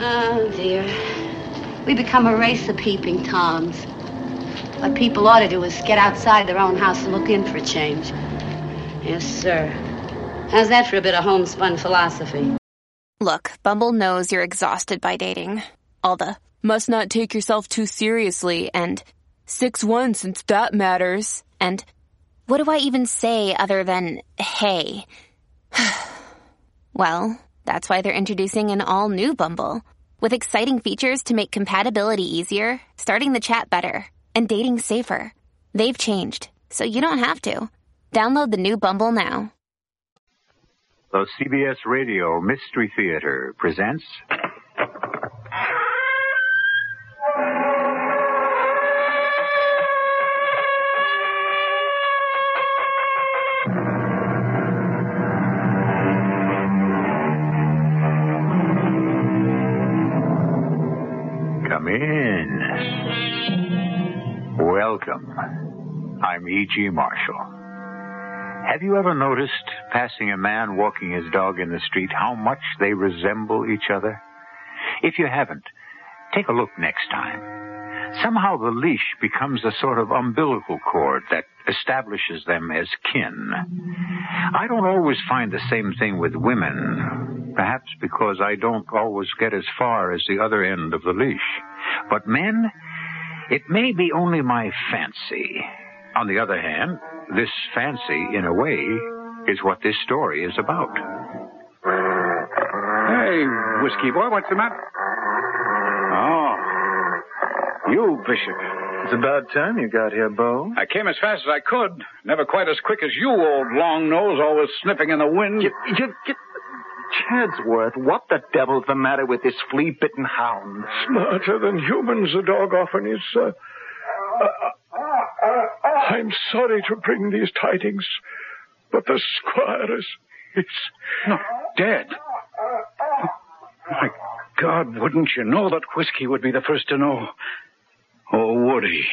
Oh, dear. We become a race of peeping Toms. What people ought to do is get outside their own house and look in for a change. Yes, sir. How's that for a bit of homespun philosophy? Look, Bumble knows you're exhausted by dating. All the must not take yourself too seriously and 6 1 since that matters. And what do I even say other than hey? well, that's why they're introducing an all new Bumble with exciting features to make compatibility easier, starting the chat better, and dating safer. They've changed, so you don't have to. Download the new Bumble now. The CBS Radio Mystery Theater presents. Come in. Welcome. I'm E.G. Marshall. Have you ever noticed, passing a man walking his dog in the street, how much they resemble each other? If you haven't, take a look next time. Somehow the leash becomes a sort of umbilical cord that establishes them as kin. I don't always find the same thing with women, perhaps because I don't always get as far as the other end of the leash. But men, it may be only my fancy. On the other hand, this fancy, in a way, is what this story is about. Hey, whiskey boy, what's the matter? Oh, you, Bishop. It's about time you got here, Bo. I came as fast as I could. Never quite as quick as you, old long nose, always sniffing in the wind. You, you, you, Chadsworth, what the devil's the matter with this flea-bitten hound? Smarter than humans, the dog often is, sir. Uh, uh, uh, uh I'm sorry to bring these tidings, but the squire is, is... No, dead. My God, wouldn't you know that Whiskey would be the first to know? Oh, would he?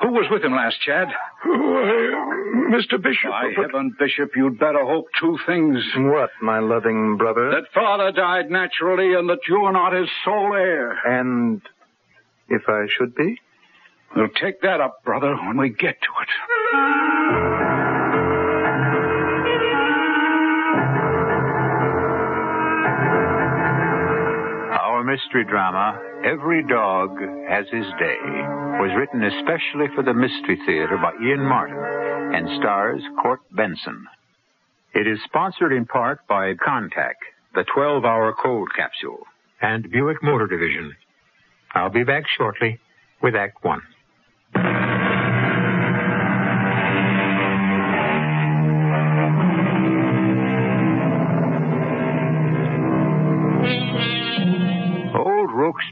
Who was with him last, Chad? Why, uh, Mr. Bishop. By but- heaven, Bishop, you'd better hope two things. What, my loving brother? That father died naturally and that you're not his sole heir. And if I should be? We'll take that up, brother, when we get to it. Our mystery drama, Every Dog Has His Day, was written especially for the Mystery Theater by Ian Martin and stars Court Benson. It is sponsored in part by Contac, the 12 hour cold capsule, and Buick Motor Division. I'll be back shortly with Act One.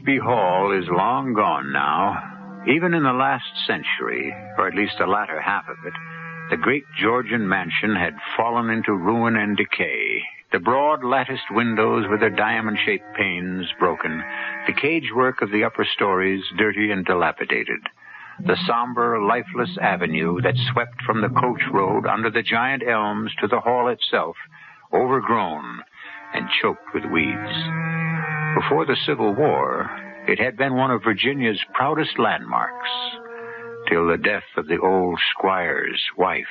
Old Hall is long gone now. Even in the last century, or at least the latter half of it, the great Georgian mansion had fallen into ruin and decay. The broad latticed windows with their diamond shaped panes broken, the cage work of the upper stories dirty and dilapidated. The somber, lifeless avenue that swept from the coach road under the giant elms to the hall itself, overgrown and choked with weeds. Before the Civil War, it had been one of Virginia's proudest landmarks, till the death of the old squire's wife.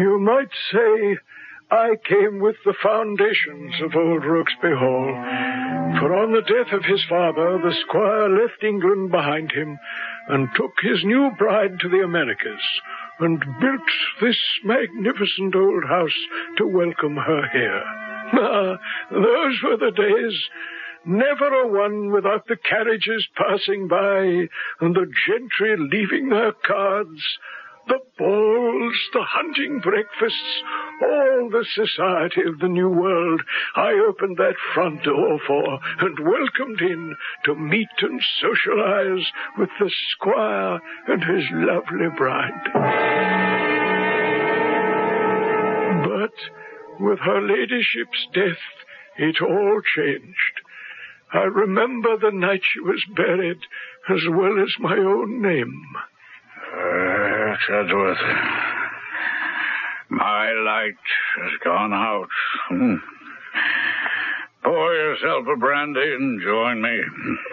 You might say I came with the foundations of old Rokesby Hall. For on the death of his father, the squire left England behind him and took his new bride to the Americas and built this magnificent old house to welcome her here. Ah, those were the days. Never a one without the carriages passing by and the gentry leaving their cards. The balls, the hunting breakfasts, all the society of the New World I opened that front door for and welcomed in to meet and socialize with the squire and his lovely bride. But with her ladyship's death, it all changed. I remember the night she was buried as well as my own name. Uh, Chadsworth. My light has gone out. Hmm. Pour yourself a brandy and join me.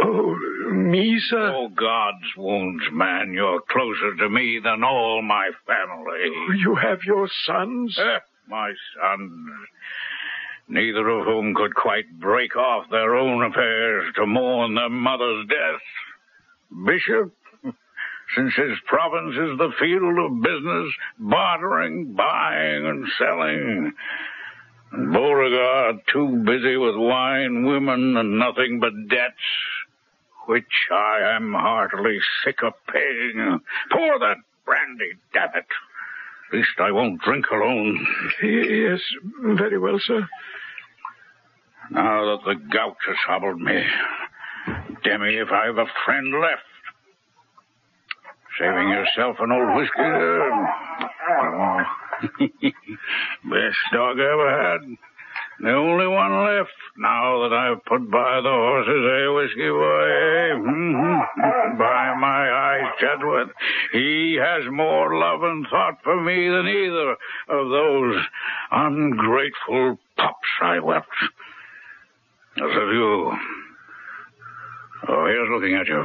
Oh, me, sir? Oh, God's wounds, man, you're closer to me than all my family. You have your sons? Eh, my sons. Neither of whom could quite break off their own affairs to mourn their mother's death. Bishop, since his province is the field of business, bartering, buying, and selling. And Beauregard too busy with wine, women, and nothing but debts, which I am heartily sick of paying. Pour that brandy, damn it. At least I won't drink alone. Yes, very well, sir. Now that the gout has hobbled me, Demi, if I've a friend left. Saving yourself an old whiskey there? Oh. Best dog I ever had. The only one left now that I've put by the horses, eh, Whiskey Boy? Mm-hmm. by my eyes, Chadsworth, he has more love and thought for me than either of those ungrateful pups I wept. As of you. Oh, here's looking at you.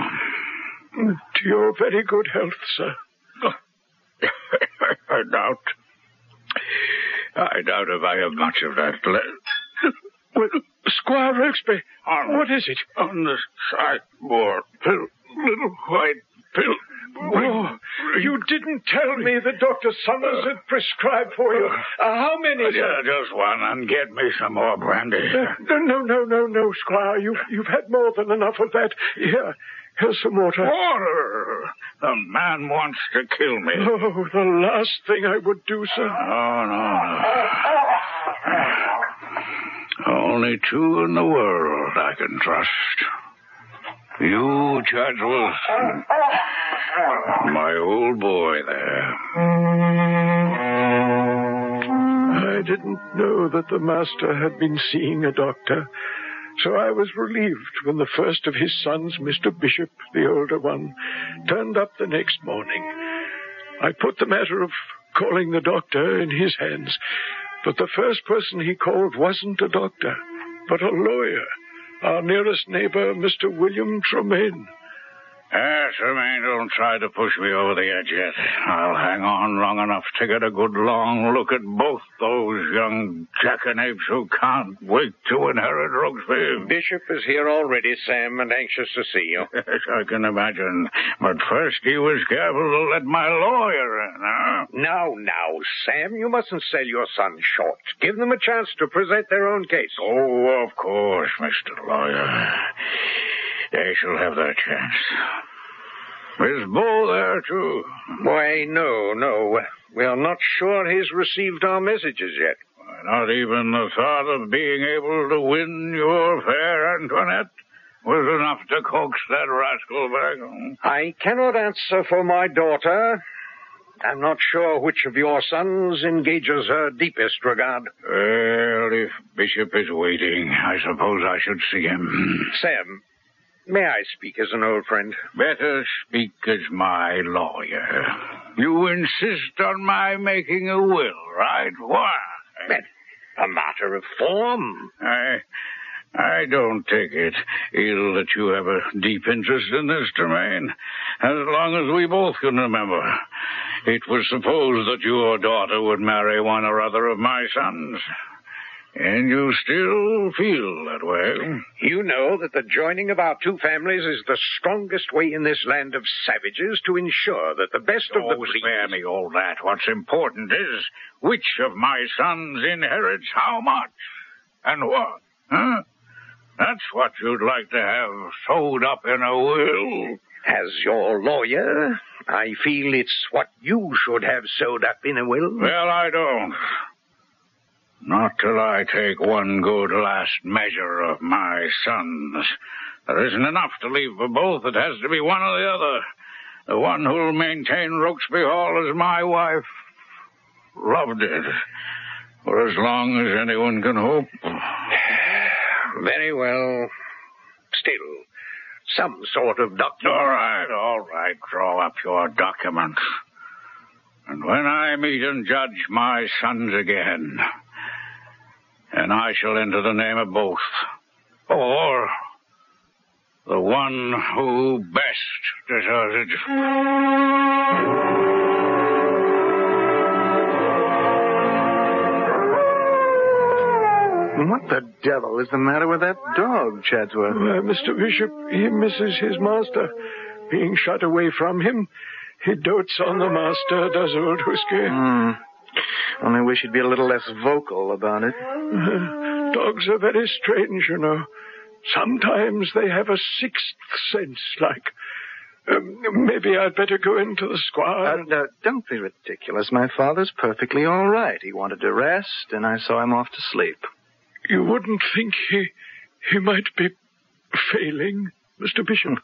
To your very good health, sir. I doubt. I doubt if I have much of that left. Well, Squire On- what is it? On the sideboard. Pill, little white pill. Oh, you didn't tell me that Dr. Summers had prescribed for you. Uh, how many? Yeah, just one, and get me some more brandy. Uh, no, no, no, no, no, Squire. You've, you've had more than enough of that. Here, here's some water. Water! The man wants to kill me. Oh, the last thing I would do, sir. Oh, no, no. Only two in the world I can trust. You, Chadsworth. My old boy there. I didn't know that the master had been seeing a doctor, so I was relieved when the first of his sons, Mr. Bishop, the older one, turned up the next morning. I put the matter of calling the doctor in his hands, but the first person he called wasn't a doctor, but a lawyer, our nearest neighbor, Mr. William Tremaine. Yes, Tremaine, don't try to push me over the edge yet. I'll hang on long enough to get a good long look at both those young jackanapes who can't wait to inherit Rokesby. Bishop is here already, Sam, and anxious to see you. Yes, I can imagine. But first he was careful to let my lawyer in, huh? Now, now, Sam, you mustn't sell your sons short. Give them a chance to present their own case. Oh, of course, Mr. Lawyer. They shall have their chance. Is Bo there, too? Why, no, no. We are not sure he's received our messages yet. Not even the thought of being able to win your fair Antoinette was enough to coax that rascal back. I cannot answer for my daughter. I'm not sure which of your sons engages her deepest regard. Well, if Bishop is waiting, I suppose I should see him. Sam, may I speak as an old friend? Better speak as my lawyer. You insist on my making a will, right? Why? But a matter of form. I, I don't take it ill that you have a deep interest in this, Tremaine, As long as we both can remember, it was supposed that your daughter would marry one or other of my sons. And you still feel that way. You know that the joining of our two families is the strongest way in this land of savages to ensure that the best of the breed. spare me all that. What's important is which of my sons inherits how much and what, huh? That's what you'd like to have sewed up in a will. As your lawyer, I feel it's what you should have sewed up in a will. Well, I don't. Not till I take one good last measure of my sons. There isn't enough to leave for both. It has to be one or the other. The one who'll maintain Rokesby Hall as my wife loved it for as long as anyone can hope. Very well. Still, some sort of document. All right, all right. Draw up your documents. And when I meet and judge my sons again, and I shall enter the name of both, or the one who best deserves it. What the devil is the matter with that dog, Chadsworth? Uh, Mr. Bishop, he misses his master. Being shut away from him, he dotes on the master, does old Whiskey. Hmm. Only wish he'd be a little less vocal about it. Dogs are very strange, you know. Sometimes they have a sixth sense, like. Um, maybe I'd better go into the squire. Uh, no, don't be ridiculous. My father's perfectly all right. He wanted to rest, and I saw him off to sleep. You wouldn't think he he might be failing, Mr. Bishop?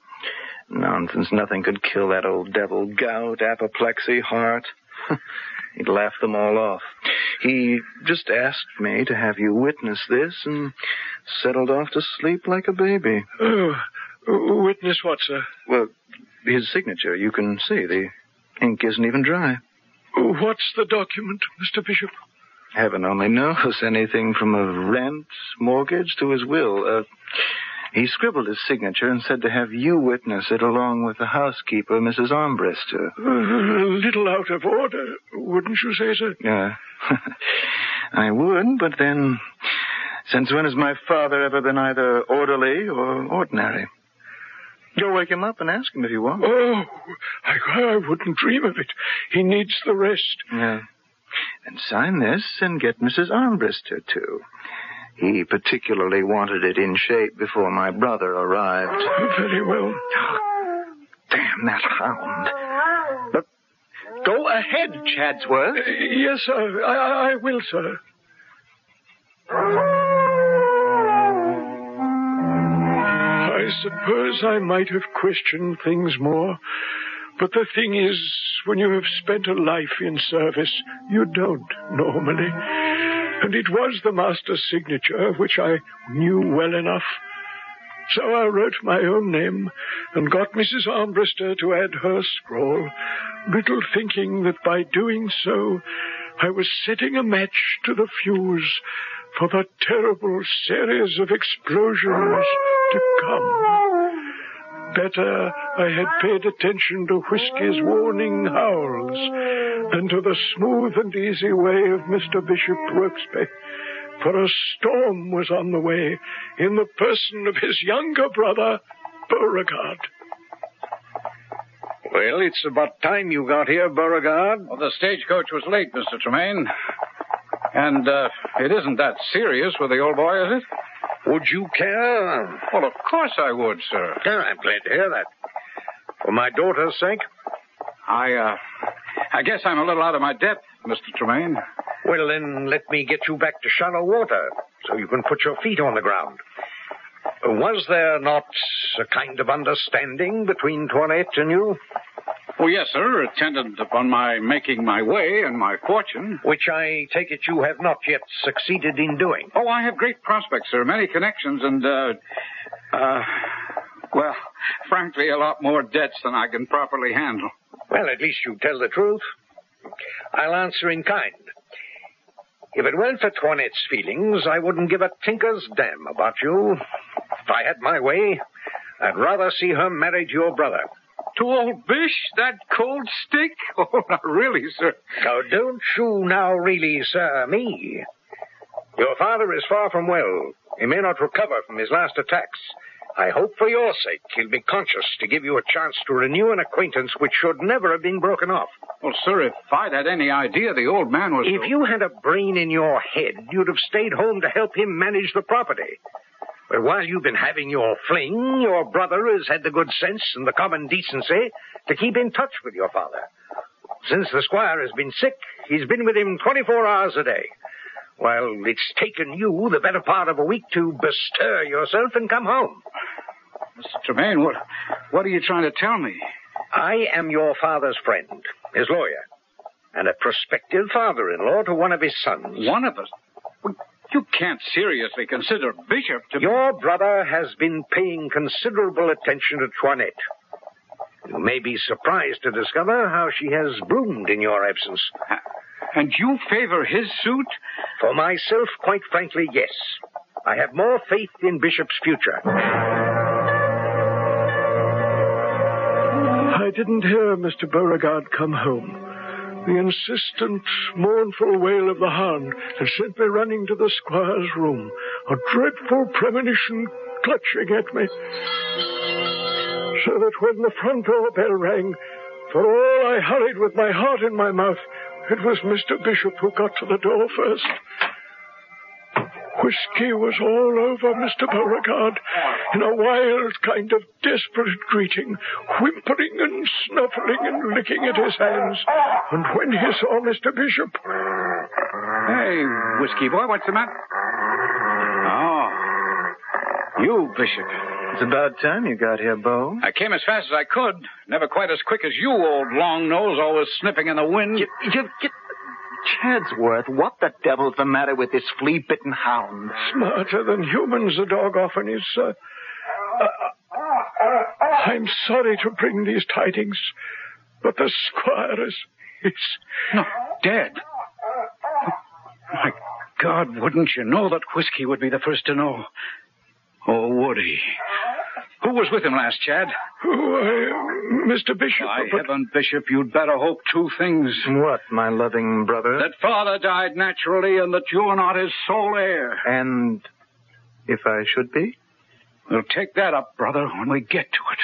Nonsense. Nothing could kill that old devil. Gout, apoplexy, heart. He'd laugh them all off. He just asked me to have you witness this and settled off to sleep like a baby. Oh, witness what, sir? Well, his signature. You can see the ink isn't even dry. What's the document, Mr. Bishop? Heaven only knows anything from a rent, mortgage to his will. Uh, he scribbled his signature and said to have you witness it along with the housekeeper, Mrs. Armbrister. A little out of order, wouldn't you say, sir? Yeah. I would, but then, since when has my father ever been either orderly or ordinary? Go wake him up and ask him if you want. Oh, I, I wouldn't dream of it. He needs the rest. Yeah. And sign this and get Mrs. Armbrister, too. He particularly wanted it in shape before my brother arrived. Very well. Oh, damn that hound. But go ahead, Chadsworth. Uh, yes, sir. I, I will, sir. I suppose I might have questioned things more. But the thing is, when you have spent a life in service, you don't normally. And it was the master's signature, which I knew well enough. So I wrote my own name and got Mrs. Armbrister to add her scrawl, little thinking that by doing so I was setting a match to the fuse for the terrible series of explosions to come. Better I had paid attention to Whiskey's warning howls than to the smooth and easy way of Mr. Bishop Rokesby. For a storm was on the way in the person of his younger brother, Beauregard. Well, it's about time you got here, Beauregard. Well, the stagecoach was late, Mr. Tremaine. And uh, it isn't that serious with the old boy, is it? Would you care? Well, of course I would, sir. Yeah, I'm glad to hear that. For my daughter's sake? I, uh, I guess I'm a little out of my depth, Mr. Tremaine. Well, then let me get you back to shallow water so you can put your feet on the ground. Was there not a kind of understanding between Toinette and you? Oh, yes, sir. Attendant upon my making my way and my fortune. Which I take it you have not yet succeeded in doing. Oh, I have great prospects, sir. Many connections and, uh, uh, well, frankly, a lot more debts than I can properly handle. Well, at least you tell the truth. I'll answer in kind. If it weren't for Toinette's feelings, I wouldn't give a tinker's damn about you. If I had my way, I'd rather see her married to your brother. To old Bish, that cold stick? Oh, not really, sir. Now, don't you now really, sir, me. Your father is far from well. He may not recover from his last attacks. I hope for your sake he'll be conscious to give you a chance to renew an acquaintance which should never have been broken off. Well, sir, if I'd had any idea the old man was. If so... you had a brain in your head, you'd have stayed home to help him manage the property. But while you've been having your fling, your brother has had the good sense and the common decency to keep in touch with your father. Since the squire has been sick, he's been with him 24 hours a day. While it's taken you the better part of a week to bestir yourself and come home. Mr. Tremaine, what, what are you trying to tell me? I am your father's friend, his lawyer, and a prospective father-in-law to one of his sons. One of us? Well, you can't seriously consider Bishop to... Your brother has been paying considerable attention to Toinette. You may be surprised to discover how she has bloomed in your absence. And you favor his suit? For myself, quite frankly, yes. I have more faith in Bishop's future. I didn't hear Mr. Beauregard come home. The insistent, mournful wail of the hound had sent me running to the squire's room, a dreadful premonition clutching at me. So that when the front door bell rang, for all I hurried with my heart in my mouth, it was Mr. Bishop who got to the door first. Whiskey was all over Mr. Beauregard in a wild kind of desperate greeting, whimpering and snuffling and licking at his hands. And when he saw Mr. Bishop. Hey, Whiskey Boy, what's the matter? Oh. You, Bishop. It's about time you got here, Bo. I came as fast as I could. Never quite as quick as you, old long nose, always sniffing in the wind. You, you, you, Chadsworth, what the devil's the matter with this flea-bitten hound? Smarter than humans, the dog often is, sir. Uh, uh, uh, uh I'm sorry to bring these tidings, but the squire is... is... No, dead. My God, wouldn't you know that Whiskey would be the first to know? Oh, would he? Who was with him last, Chad? Oh, uh, Mr. Bishop. By but... heaven, Bishop, you'd better hope two things. What, my loving brother? That father died naturally and that you're not his sole heir. And if I should be? We'll take that up, brother, when we get to it.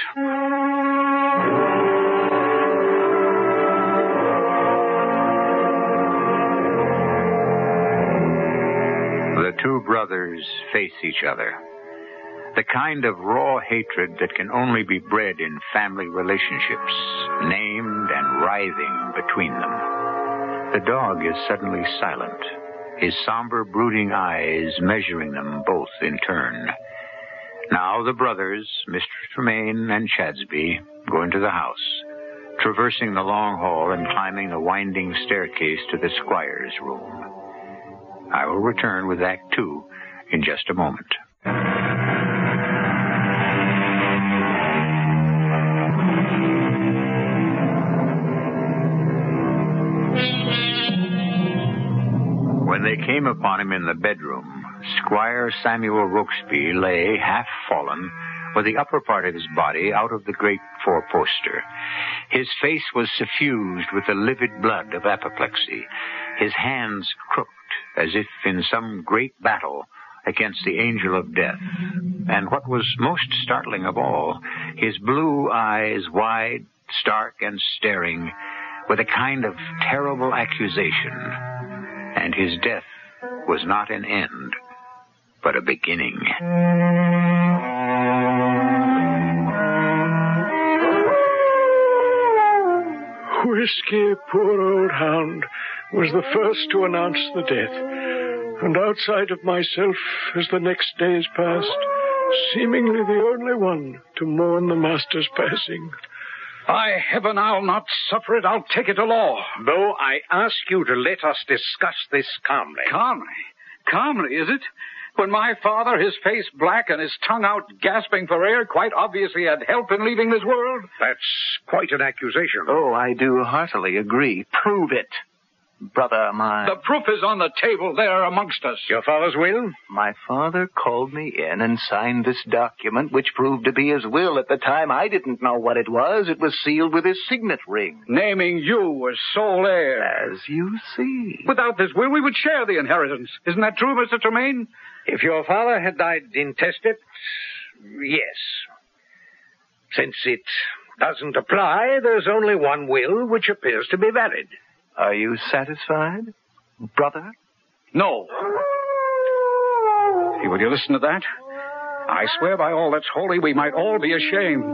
The two brothers face each other the kind of raw hatred that can only be bred in family relationships, named and writhing between them. The dog is suddenly silent, his somber, brooding eyes measuring them both in turn. Now the brothers, Mr. Tremaine and Chadsby, go into the house, traversing the long hall and climbing the winding staircase to the squire's room. I will return with Act Two in just a moment. When they came upon him in the bedroom, Squire Samuel Rokesby lay half fallen, with the upper part of his body out of the great four poster. His face was suffused with the livid blood of apoplexy, his hands crooked as if in some great battle against the angel of death. And what was most startling of all, his blue eyes wide, stark, and staring with a kind of terrible accusation and his death was not an end, but a beginning. Whiskey, poor old hound, was the first to announce the death, and outside of myself, as the next days passed, seemingly the only one to mourn the master's passing. By heaven, I'll not suffer it. I'll take it to law. Though I ask you to let us discuss this calmly. Calmly? Calmly, is it? When my father, his face black and his tongue out gasping for air, quite obviously had help in leaving this world? That's quite an accusation. Oh, I do heartily agree. Prove it brother mine. The proof is on the table there amongst us. Your father's will? My father called me in and signed this document, which proved to be his will. At the time, I didn't know what it was. It was sealed with his signet ring. Naming you as sole heir. As you see. Without this will, we would share the inheritance. Isn't that true, Mr. Tremaine? If your father had died intestate, yes. Since it doesn't apply, there's only one will which appears to be valid. Are you satisfied, brother? No. Will you listen to that? I swear by all that's holy, we might all be ashamed.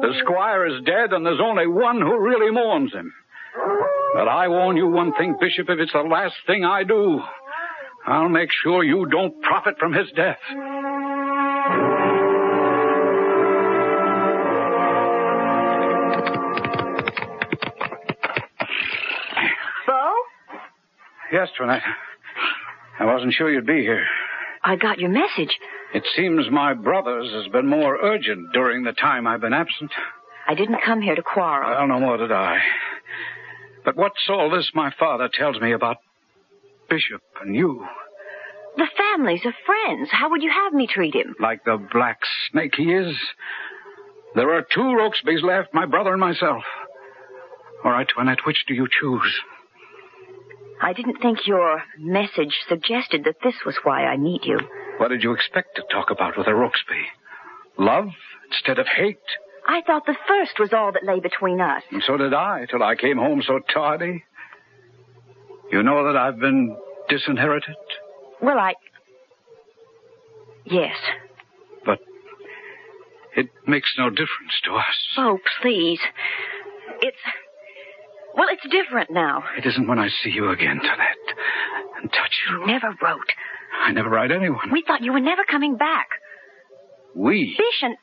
The squire is dead, and there's only one who really mourns him. But I warn you one thing, Bishop, if it's the last thing I do, I'll make sure you don't profit from his death. Yes, Toinette. I wasn't sure you'd be here. I got your message. It seems my brother's has been more urgent during the time I've been absent. I didn't come here to quarrel. Well, no more did I. But what's all this my father tells me about Bishop and you? The families are friends. How would you have me treat him? Like the black snake he is. There are two Rokesbys left, my brother and myself. All right, Toinette, which do you choose? I didn't think your message suggested that this was why I need you. What did you expect to talk about with a Rokesby? Love instead of hate? I thought the first was all that lay between us. And so did I, till I came home so tardy. You know that I've been disinherited? Well, I. Yes. But it makes no difference to us. Oh, please. It's. Well, it's different now. It isn't when I see you again, Toinette, and touch you. You never wrote. I never write anyone. We thought you were never coming back. We? Bish and.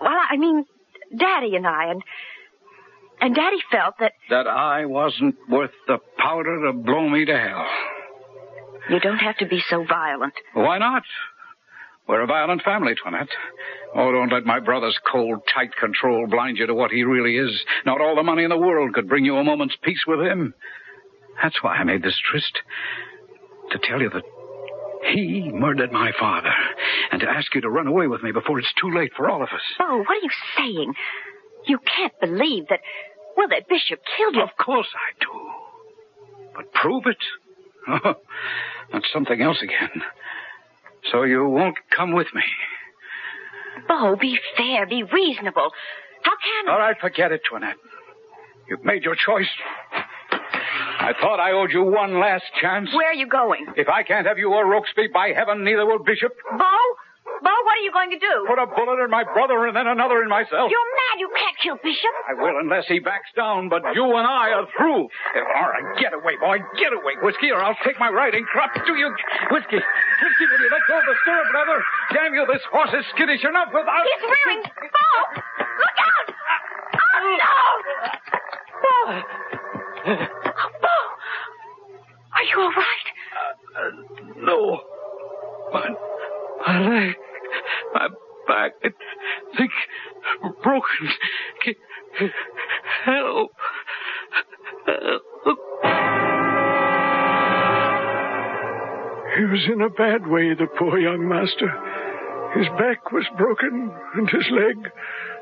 Well, I mean, Daddy and I, and. And Daddy felt that. That I wasn't worth the powder to blow me to hell. You don't have to be so violent. Why not? We're a violent family, Toinette. Oh, don't let my brother's cold, tight control blind you to what he really is. Not all the money in the world could bring you a moment's peace with him. That's why I made this tryst. To tell you that he murdered my father, and to ask you to run away with me before it's too late for all of us. Oh, what are you saying? You can't believe that. Well, that Bishop killed you. Of course I do. But prove it? Oh, that's something else again. So you won't come with me. Bo, be fair, be reasonable. How can I All right, forget it, Toinette. You've made your choice. I thought I owed you one last chance. Where are you going? If I can't have you or Rokesby, by heaven, neither will Bishop. Bo? Bo, what are you going to do? Put a bullet in my brother and then another in myself. You're mad. You can't kill Bishop. I will unless he backs down, but you and I are through. All right, get away, boy. Get away, Whiskey, or I'll take my riding crop to you. Whiskey, Whiskey, will you let go of the stirrup leather? Damn you, this horse is skittish enough without... He's rearing. Bo! Look out! Oh, no! Bo! Oh, Bo! Are you all right? Uh, uh, no. My, my leg, my back, I think broken. Help. Help. He was in a bad way, the poor young master. His back was broken, and his leg,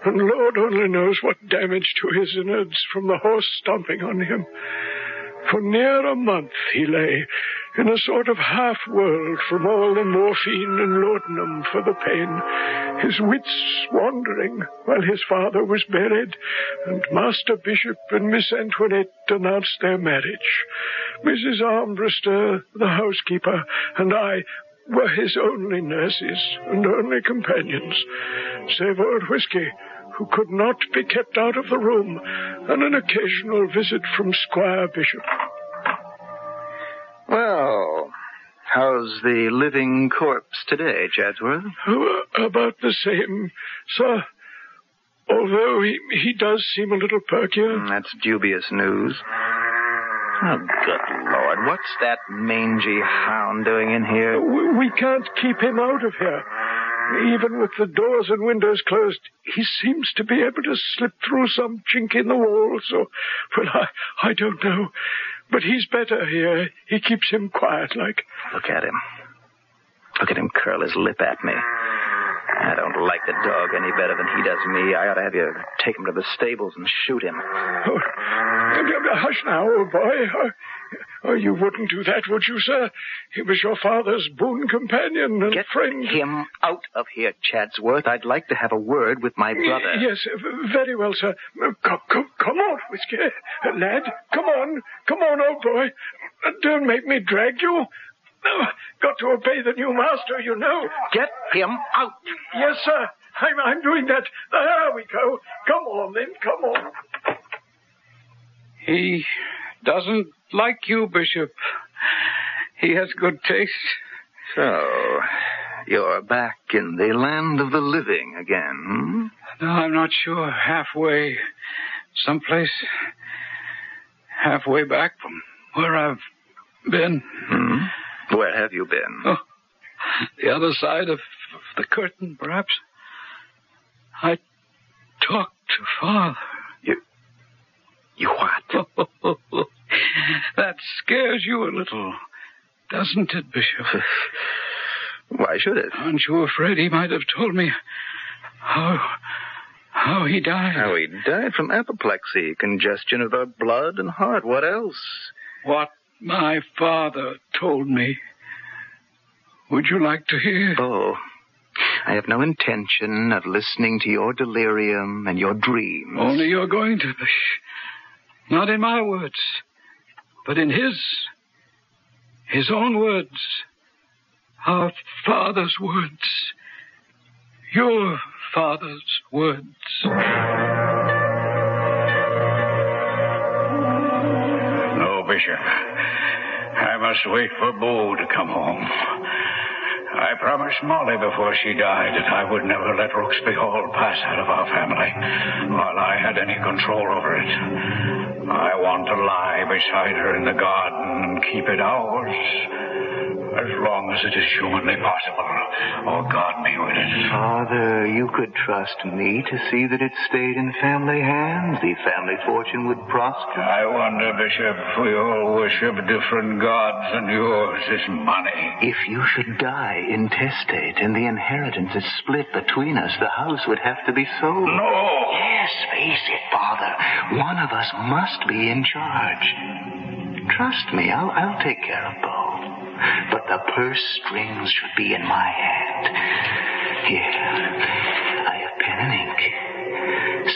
and Lord only knows what damage to his innards from the horse stomping on him. For near a month he lay in a sort of half world from all the morphine and laudanum for the pain, his wits wandering while his father was buried, and Master Bishop and Miss Antoinette announced their marriage. Mrs. Armbruster, the housekeeper, and I were his only nurses and only companions, save old Whiskey, who could not be kept out of the room, and an occasional visit from Squire Bishop. Well, how's the living corpse today, Chadsworth? Oh, about the same, sir. Although he, he does seem a little perkier. Mm, That's dubious news. Oh, good Lord. What's that mangy hound doing in here? We, we can't keep him out of here. Even with the doors and windows closed, he seems to be able to slip through some chink in the walls, so, well, I, I don't know. But he's better here. He keeps him quiet like. Look at him. Look at him curl his lip at me. I don't like the dog any better than he does me. I ought to have you take him to the stables and shoot him. Oh, hush now, old boy. Oh, oh, you wouldn't do that, would you, sir? He was your father's boon companion and friend. Get friend. him out of here, Chadsworth. I'd like to have a word with my brother. Yes, very well, sir. Come, come, come on, Whiskey. Uh, Lad, come on. Come on, old boy. Uh, Don't make me drag you. Oh, got to obey the new master, you know. Get him out. Yes, sir. I'm, I'm doing that. There we go. Come on, then. Come on. He doesn't like you, Bishop. He has good taste. So, you're back in the land of the living again, hmm? No, I'm not sure. Halfway, someplace halfway back from where I've been. Hmm? Where have you been? Oh, the other side of, of the curtain, perhaps. I talked to father. You. You what? that scares you a little, doesn't it, Bishop? Why should it? Aren't you afraid he might have told me how how he died? How he died from apoplexy, congestion of the blood and heart. What else? What my father told me. Would you like to hear? Oh, I have no intention of listening to your delirium and your dreams. Only you're going to. Not in my words, but in his. His own words. Our father's words. Your father's words. Bishop. I must wait for Bo to come home. I promised Molly before she died that I would never let Rokesby Hall pass out of our family while I had any control over it. I want to lie beside her in the garden and keep it ours as long as it is humanly possible. Oh, God be with us. Father, you could trust me to see that it stayed in family hands. The family fortune would prosper. I wonder, Bishop, if we all worship different gods and yours is money. If you should die intestate and the inheritance is split between us, the house would have to be sold. No! Yes, face it, Father. One of us must be in charge. Trust me, I'll, I'll take care of Bo. But the purse strings should be in my hand. Here, I have pen and ink.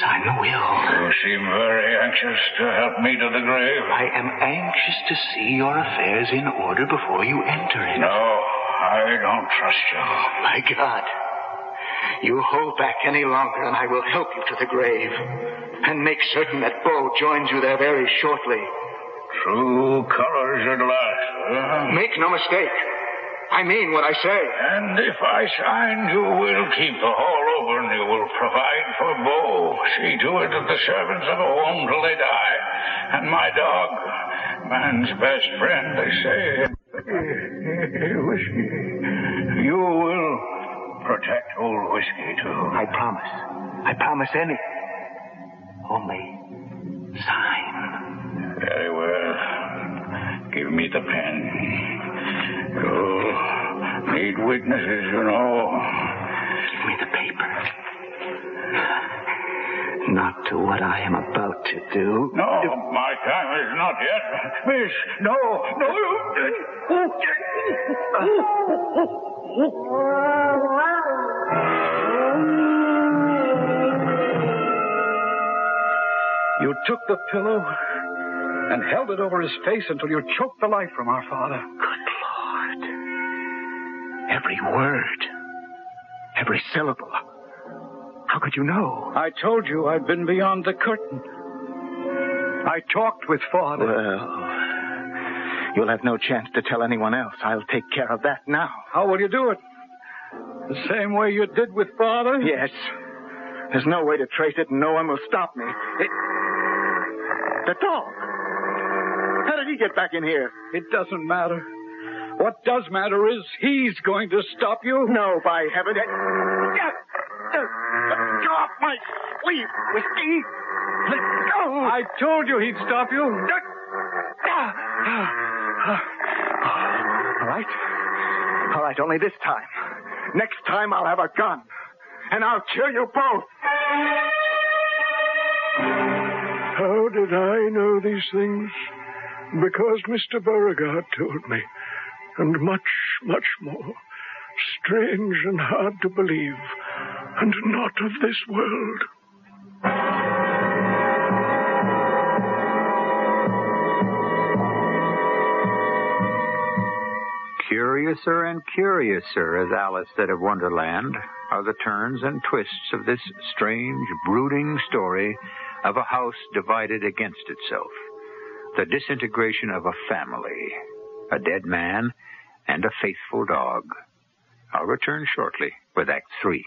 Sign the will. You seem very anxious to help me to the grave. I am anxious to see your affairs in order before you enter it. No, I don't trust you. Oh, my God. You hold back any longer, and I will help you to the grave. And make certain that Bo joins you there very shortly. True colors at last, huh? Make no mistake. I mean what I say. And if I sign, you will keep the hall over and you will provide for Bo. See to it that the servants have a home till they die. And my dog, man's best friend, they say. Whiskey. You will protect old Whiskey, too. I promise. I promise anything. Only sign. Very well. Give me the pen. You'll need witnesses, you know. Give me the paper. Not to what I am about to do. No, my time is not yet. Miss, no, no. You took the pillow and held it over his face until you choked the life from our father. Good Lord. Every word. Every syllable. How could you know? I told you I'd been beyond the curtain. I talked with father. Well, you'll have no chance to tell anyone else. I'll take care of that now. How will you do it? The same way you did with father? Yes. There's no way to trace it, and no one will stop me. It... The dog. Did he get back in here? It doesn't matter. What does matter is he's going to stop you. No, by heaven. It... Go off my sleeve, Whiskey. Let go. I told you he'd stop you. All right. All right, only this time. Next time I'll have a gun. And I'll kill you both. How did I know these things? Because Mr. Beauregard told me. And much, much more. Strange and hard to believe. And not of this world. Curiouser and curiouser, as Alice said of Wonderland, are the turns and twists of this strange, brooding story of a house divided against itself. The disintegration of a family, a dead man, and a faithful dog. I'll return shortly with Act Three.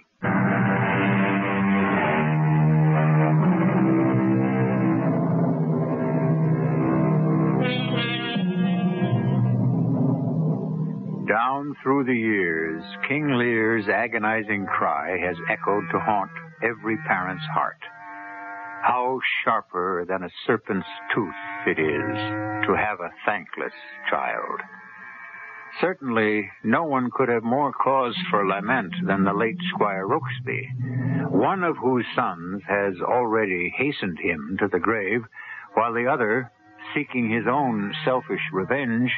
Down through the years, King Lear's agonizing cry has echoed to haunt every parent's heart. How sharper than a serpent's tooth it is to have a thankless child. Certainly, no one could have more cause for lament than the late Squire Rokesby, one of whose sons has already hastened him to the grave, while the other, seeking his own selfish revenge,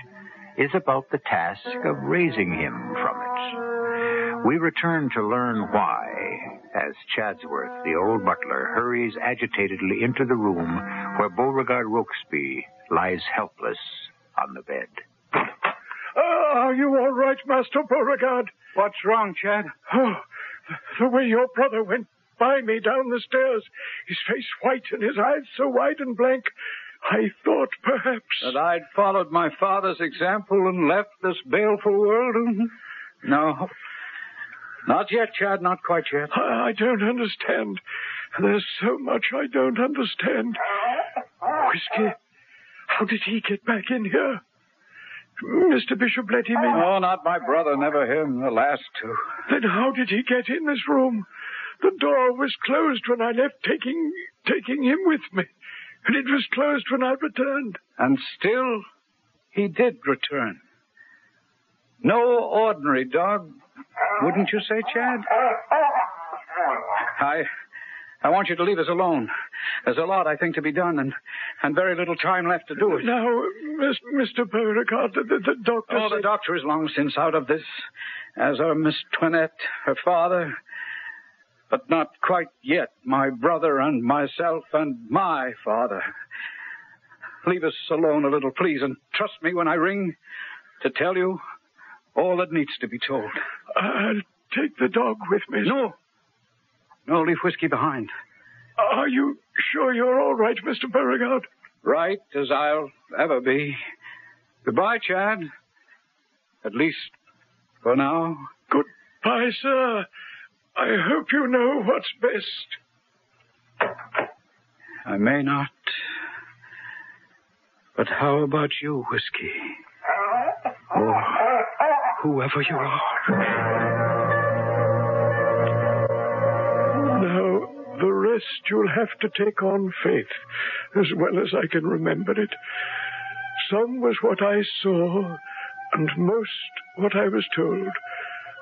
is about the task of raising him from it. We return to learn why, as Chadsworth, the old butler, hurries agitatedly into the room where Beauregard Rokesby lies helpless on the bed. Ah, are you all right, Master Beauregard? What's wrong, Chad? Oh, the way your brother went by me down the stairs, his face white and his eyes so wide and blank, I thought perhaps. That I'd followed my father's example and left this baleful world? No. Not yet, Chad, not quite yet. I I don't understand. There's so much I don't understand. Whiskey, how did he get back in here? Mr. Bishop let him in. Oh, not my brother, never him, the last two. Then how did he get in this room? The door was closed when I left, taking taking him with me, and it was closed when I returned. And still, he did return. No ordinary dog, wouldn't you say, Chad? I, I want you to leave us alone. There's a lot, I think, to be done, and, and very little time left to do it. Now, Mr. Beauregard, the, the, doctor. Oh, the doctor is long since out of this, as are Miss Toinette, her father, but not quite yet my brother and myself and my father. Leave us alone a little, please, and trust me when I ring to tell you all that needs to be told. I'll take the dog with me. No. No, leave whiskey behind. Are you sure you're all right, Mr. Beauregard? Right as I'll ever be. Goodbye, Chad. At least for now. Goodbye, sir. I hope you know what's best. I may not. But how about you, Whiskey? Or whoever you are. Now, the rest you'll have to take on faith, as well as I can remember it. Some was what I saw, and most what I was told.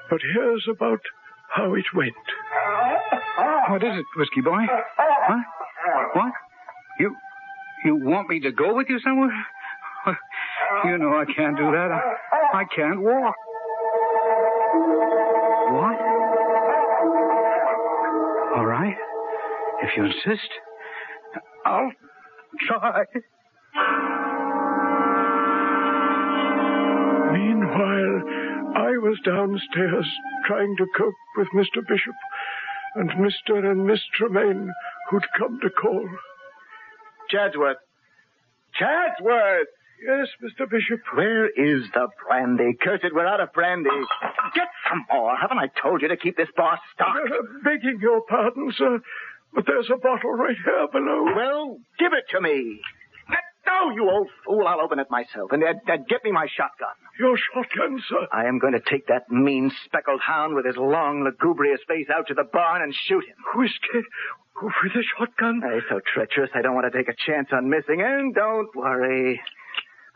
But here's about how it went. What is it, Whiskey Boy? Huh? What? You you want me to go with you somewhere? You know I can't do that. I, I can't walk. If you insist, I'll try. Meanwhile, I was downstairs trying to cope with Mr. Bishop and Mr. and Miss Tremaine who'd come to call. Chadsworth. Chadsworth! Yes, Mr. Bishop. Where is the brandy? Curse it, we're out of brandy. Get some more. Haven't I told you to keep this bar stocked? Uh, begging your pardon, sir, but there's a bottle right here below. Well, give it to me. No, you old fool. I'll open it myself. And uh, uh, get me my shotgun. Your shotgun, sir. I am going to take that mean speckled hound with his long, lugubrious face out to the barn and shoot him. Whiskey, with a shotgun. He's so treacherous, I don't want to take a chance on missing. And don't worry.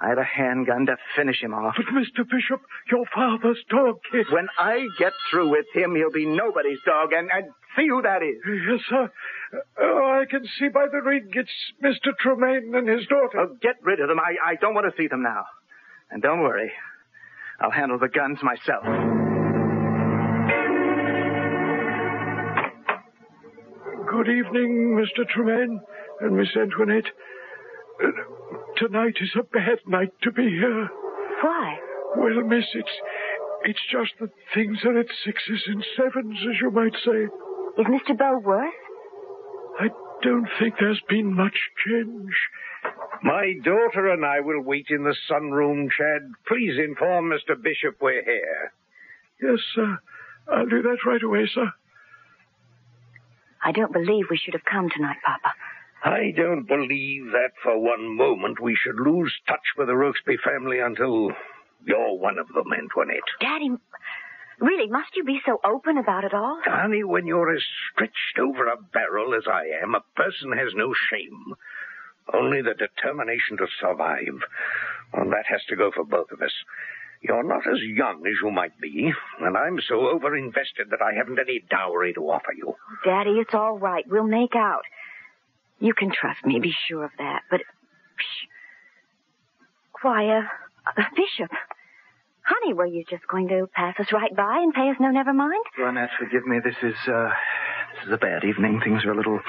I have a handgun to finish him off. But, Mr. Bishop, your father's dog kid. When I get through with him, he'll be nobody's dog, and, and see who that is. Yes, sir. Oh, I can see by the ring it's Mr. Tremaine and his daughter. Oh, get rid of them. I, I don't want to see them now. And don't worry. I'll handle the guns myself. Good evening, Mr. Tremaine and Miss Antoinette. Uh, tonight is a bad night to be here. Why? Well, miss, it's it's just that things are at sixes and sevens, as you might say. Is Mr. Bell worse? I don't think there's been much change. My daughter and I will wait in the sunroom, Chad. Please inform Mr. Bishop we're here. Yes, sir. I'll do that right away, sir. I don't believe we should have come tonight, Papa. I don't believe that for one moment we should lose touch with the Rokesby family until you're one of them, Antoinette. Daddy, Really, must you be so open about it all? Honey, when you're as stretched over a barrel as I am, a person has no shame. Only the determination to survive. And that has to go for both of us. You're not as young as you might be, and I'm so overinvested that I haven't any dowry to offer you. Daddy, it's all right. We'll make out. You can trust me, be sure of that. But, psh, why, uh, uh, Bishop, honey, were you just going to pass us right by and pay us no never mind? Lynette, forgive me. This is, uh, this is a bad evening. Things are a little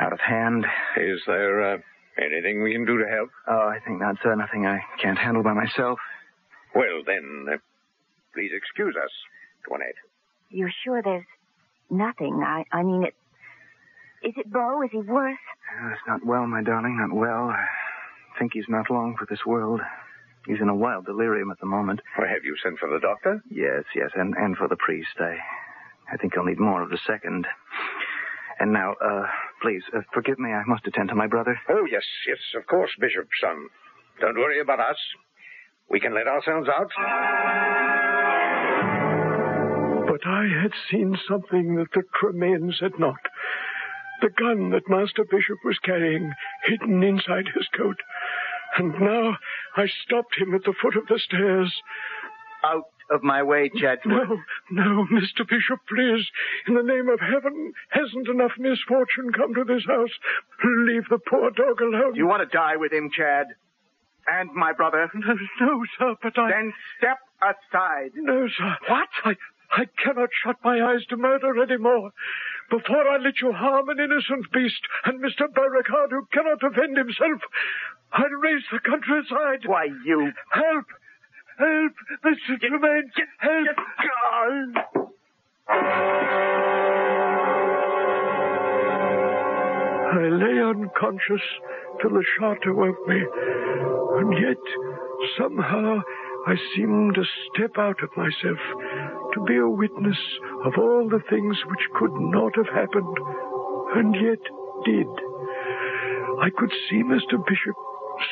out of hand. Is there uh, anything we can do to help? Oh, I think not, sir. Nothing I can't handle by myself. Well, then, uh, please excuse us, Toinette. You're sure there's nothing? I, I mean, it. Is it Bo? Is he worse? Uh, He's not well, my darling, not well. I think he's not long for this world. He's in a wild delirium at the moment. Well, have you sent for the doctor? Yes, yes, and, and for the priest. I, I think he'll need more of the second. And now, uh, please, uh, forgive me. I must attend to my brother. Oh, yes, yes, of course, Bishop, son. Don't worry about us. We can let ourselves out. But I had seen something that the Tremaines had not. The gun that Master Bishop was carrying, hidden inside his coat. And now I stopped him at the foot of the stairs. Out of my way, Chadsworth. No, no, Mr. Bishop, please. In the name of heaven, hasn't enough misfortune come to this house? Leave the poor dog alone. You want to die with him, Chad? And my brother? No, no, sir, but I... Then step aside. No, sir. What? I, I cannot shut my eyes to murder anymore. Before I let you harm an innocent beast and Mr. Beauregard who cannot defend himself, I'll raise the countryside. Why, you... Help! Help! Mr. Tremaine! Help! I lay unconscious till the shot awoke me, and yet somehow I seemed to step out of myself to be a witness of all the things which could not have happened, and yet did. I could see Mr. Bishop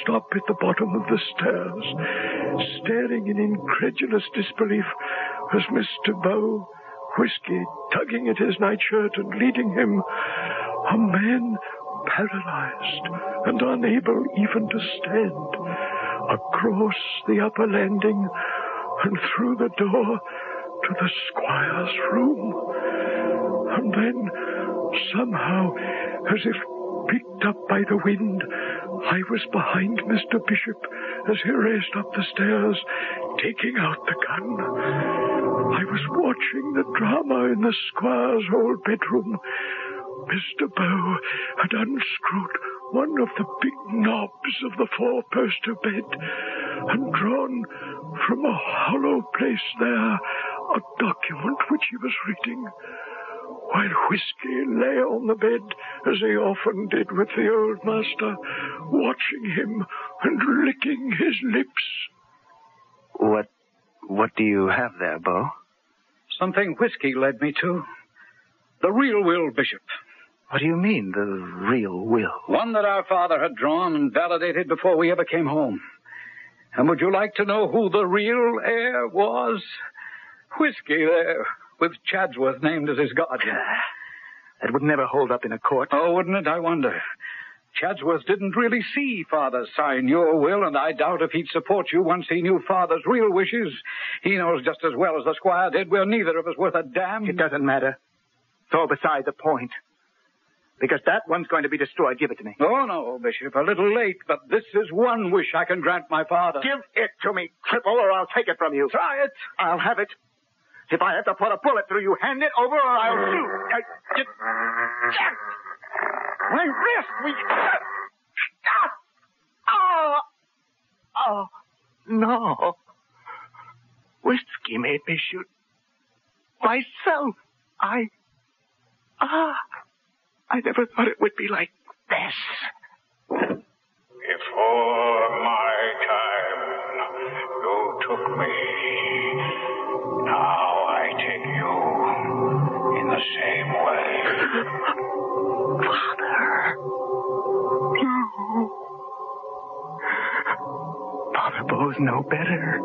stop at the bottom of the stairs, staring in incredulous disbelief as Mr. Bo, Whiskey, tugging at his nightshirt and leading him, a man paralyzed and unable even to stand, across the upper landing and through the door to the squire's room. And then, somehow, as if picked up by the wind, I was behind Mr. Bishop as he raced up the stairs, taking out the gun. I was watching the drama in the squire's old bedroom. Mr. Bo had unscrewed one of the big knobs of the four-poster bed and drawn from a hollow place there a document which he was reading while Whiskey lay on the bed, as he often did with the old master, watching him and licking his lips. What, what do you have there, Bo? Something whiskey led me to. The real will, Bishop. What do you mean, the real will? One that our father had drawn and validated before we ever came home. And would you like to know who the real heir was? Whiskey there, with Chadsworth named as his guardian. Ah, that would never hold up in a court. Oh, wouldn't it? I wonder. Chadsworth didn't really see Father sign your will, and I doubt if he'd support you once he knew Father's real wishes. He knows just as well as the squire did we're neither of us worth a damn. It doesn't matter. It's all beside the point. Because that one's going to be destroyed. Give it to me. Oh, no, Bishop, a little late, but this is one wish I can grant my father. Give it to me, cripple, or I'll take it from you. Try it. I'll have it. If I have to put a bullet through you, hand it over or I'll shoot. I, my wrist! We! Oh! Oh! No. Whiskey made me shoot myself. I. Ah! I never thought it would be like this. Before my time, you took me. Same way. Father. No. Father Bo's no better.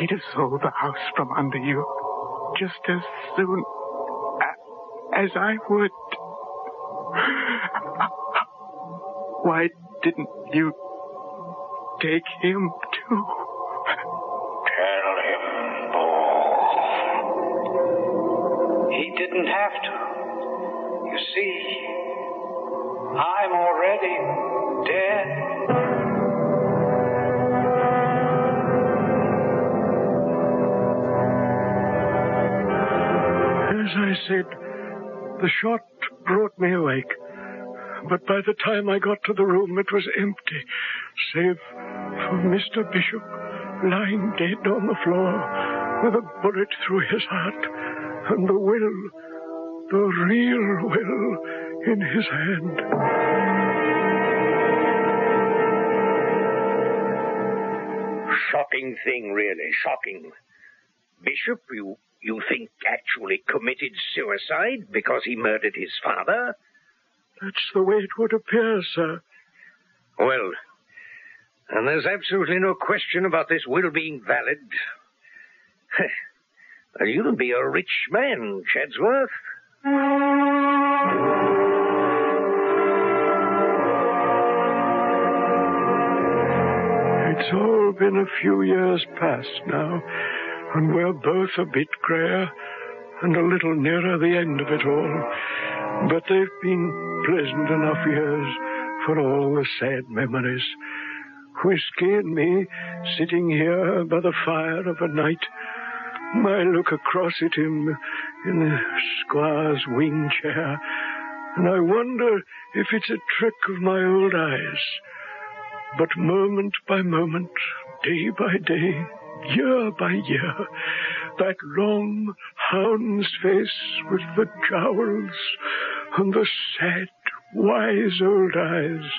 He'd have sold the house from under you. just as soon as I would. Why didn't you take him too? Didn't have to. You see, I'm already dead. As I said, the shot brought me awake. But by the time I got to the room, it was empty, save for Mr. Bishop lying dead on the floor with a bullet through his heart and the will, the real will, in his hand. Shocking thing, really. Shocking. Bishop, you, you think actually committed suicide because he murdered his father? That's the way it would appear, sir. Well, and there's absolutely no question about this will being valid. well, you'll be a rich man, Chadsworth. It's all been a few years past now, and we're both a bit grayer and a little nearer the end of it all. But they've been pleasant enough years for all the sad memories. Whiskey and me sitting here by the fire of a night. I look across at him in the squire's wing chair, and I wonder if it's a trick of my old eyes. But moment by moment, day by day, year by year, that long hound's face with the jowls and the sad, wise old eyes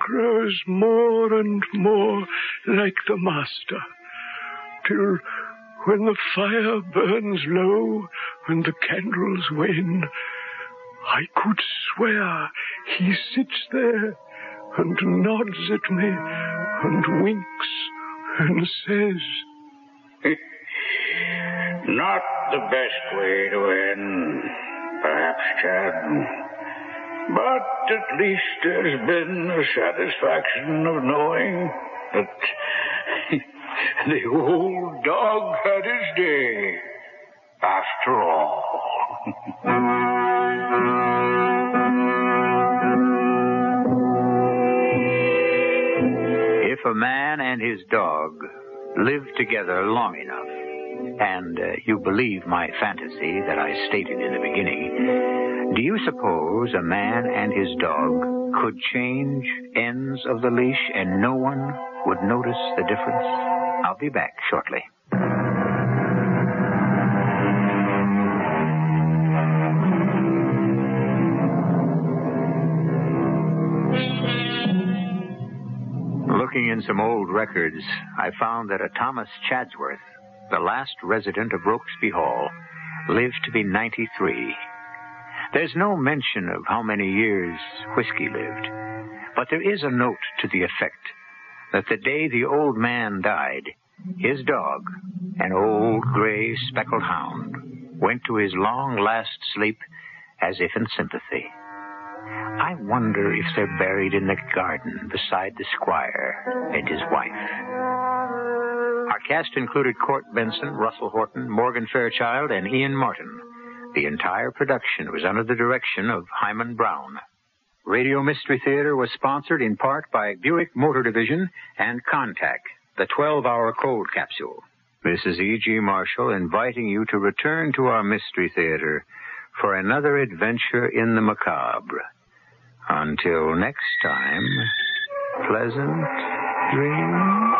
grows more and more like the master, till when the fire burns low when the candles wane, I could swear he sits there and nods at me and winks and says, Not the best way to end, perhaps, Chad. But at least there's been the satisfaction of knowing that the old dog had his day, after all. If a man and his dog live together long enough, and uh, you believe my fantasy that I stated in the beginning, do you suppose a man and his dog could change ends of the leash and no one would notice the difference? I'll be back shortly. Looking in some old records, I found that a Thomas Chadsworth, the last resident of Rokesby Hall, lived to be 93. There's no mention of how many years Whiskey lived, but there is a note to the effect that the day the old man died, his dog, an old gray speckled hound, went to his long last sleep as if in sympathy. I wonder if they're buried in the garden beside the squire and his wife. Our cast included Court Benson, Russell Horton, Morgan Fairchild, and Ian Martin. The entire production was under the direction of Himan Brown. Radio Mystery Theater was sponsored in part by Buick Motor Division and Contac, the 12-hour cold capsule. Is E.G. Marshall inviting you to return to our Mystery Theater for another adventure in the macabre. Until next time, pleasant dreams.